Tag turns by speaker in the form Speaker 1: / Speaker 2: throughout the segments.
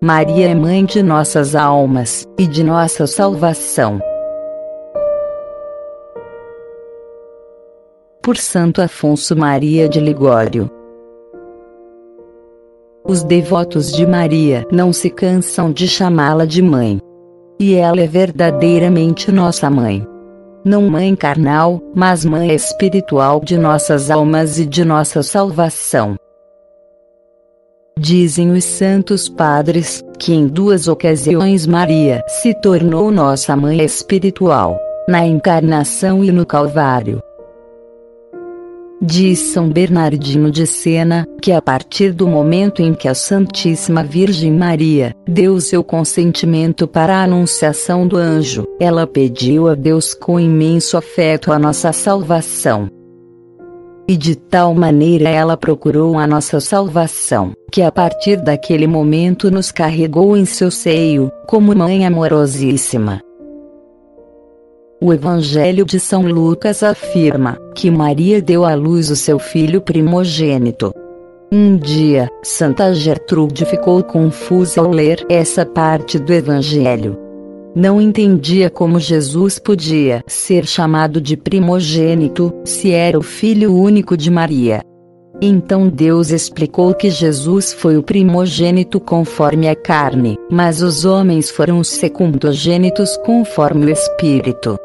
Speaker 1: Maria é mãe de nossas almas e de nossa salvação. Por Santo Afonso Maria de Ligório. Os devotos de Maria não se cansam de chamá-la de mãe. E ela é verdadeiramente nossa mãe. Não mãe carnal, mas mãe espiritual de nossas almas e de nossa salvação. Dizem os santos padres que em duas ocasiões Maria se tornou nossa mãe espiritual, na encarnação e no Calvário. Diz São Bernardino de Sena que a partir do momento em que a Santíssima Virgem Maria deu seu consentimento para a anunciação do anjo, ela pediu a Deus com imenso afeto a nossa salvação. E de tal maneira ela procurou a nossa salvação, que a partir daquele momento nos carregou em seu seio, como mãe amorosíssima. O Evangelho de São Lucas afirma que Maria deu à luz o seu filho primogênito. Um dia, Santa Gertrude ficou confusa ao ler essa parte do Evangelho. Não entendia como Jesus podia ser chamado de primogênito, se era o filho único de Maria. Então Deus explicou que Jesus foi o primogênito conforme a carne, mas os homens foram os secundogênitos conforme o Espírito.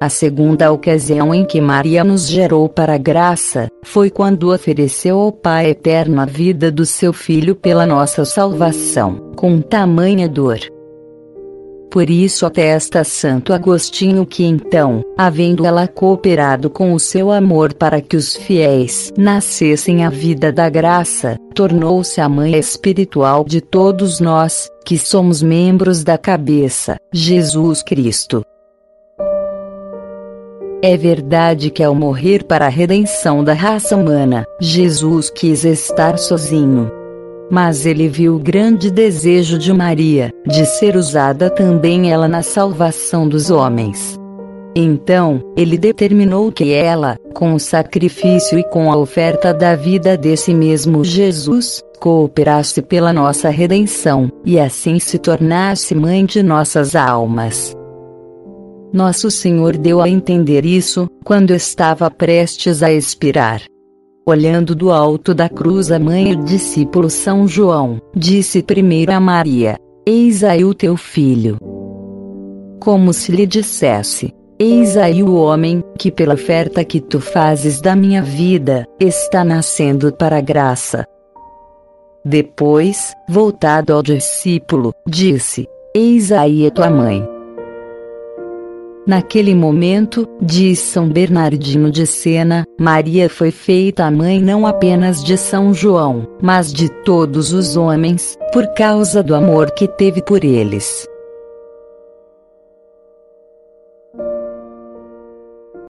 Speaker 1: A segunda ocasião em que Maria nos gerou para a graça, foi quando ofereceu ao Pai eterno a vida do seu Filho pela nossa salvação, com tamanha dor. Por isso atesta Santo Agostinho que então, havendo ela cooperado com o seu amor para que os fiéis nascessem a vida da graça, tornou-se a mãe espiritual de todos nós, que somos membros da cabeça, Jesus Cristo. É verdade que ao morrer para a redenção da raça humana, Jesus quis estar sozinho. Mas ele viu o grande desejo de Maria, de ser usada também ela na salvação dos homens. Então, ele determinou que ela, com o sacrifício e com a oferta da vida desse mesmo Jesus, cooperasse pela nossa redenção, e assim se tornasse mãe de nossas almas. Nosso Senhor deu a entender isso, quando estava prestes a expirar. Olhando do alto da cruz a mãe e o discípulo São João, disse primeiro a Maria: Eis aí o teu filho. Como se lhe dissesse: Eis aí o homem, que pela oferta que tu fazes da minha vida, está nascendo para a graça. Depois, voltado ao discípulo, disse: Eis aí a tua mãe. Naquele momento, diz São Bernardino de Sena, Maria foi feita a mãe não apenas de São João, mas de todos os homens, por causa do amor que teve por eles.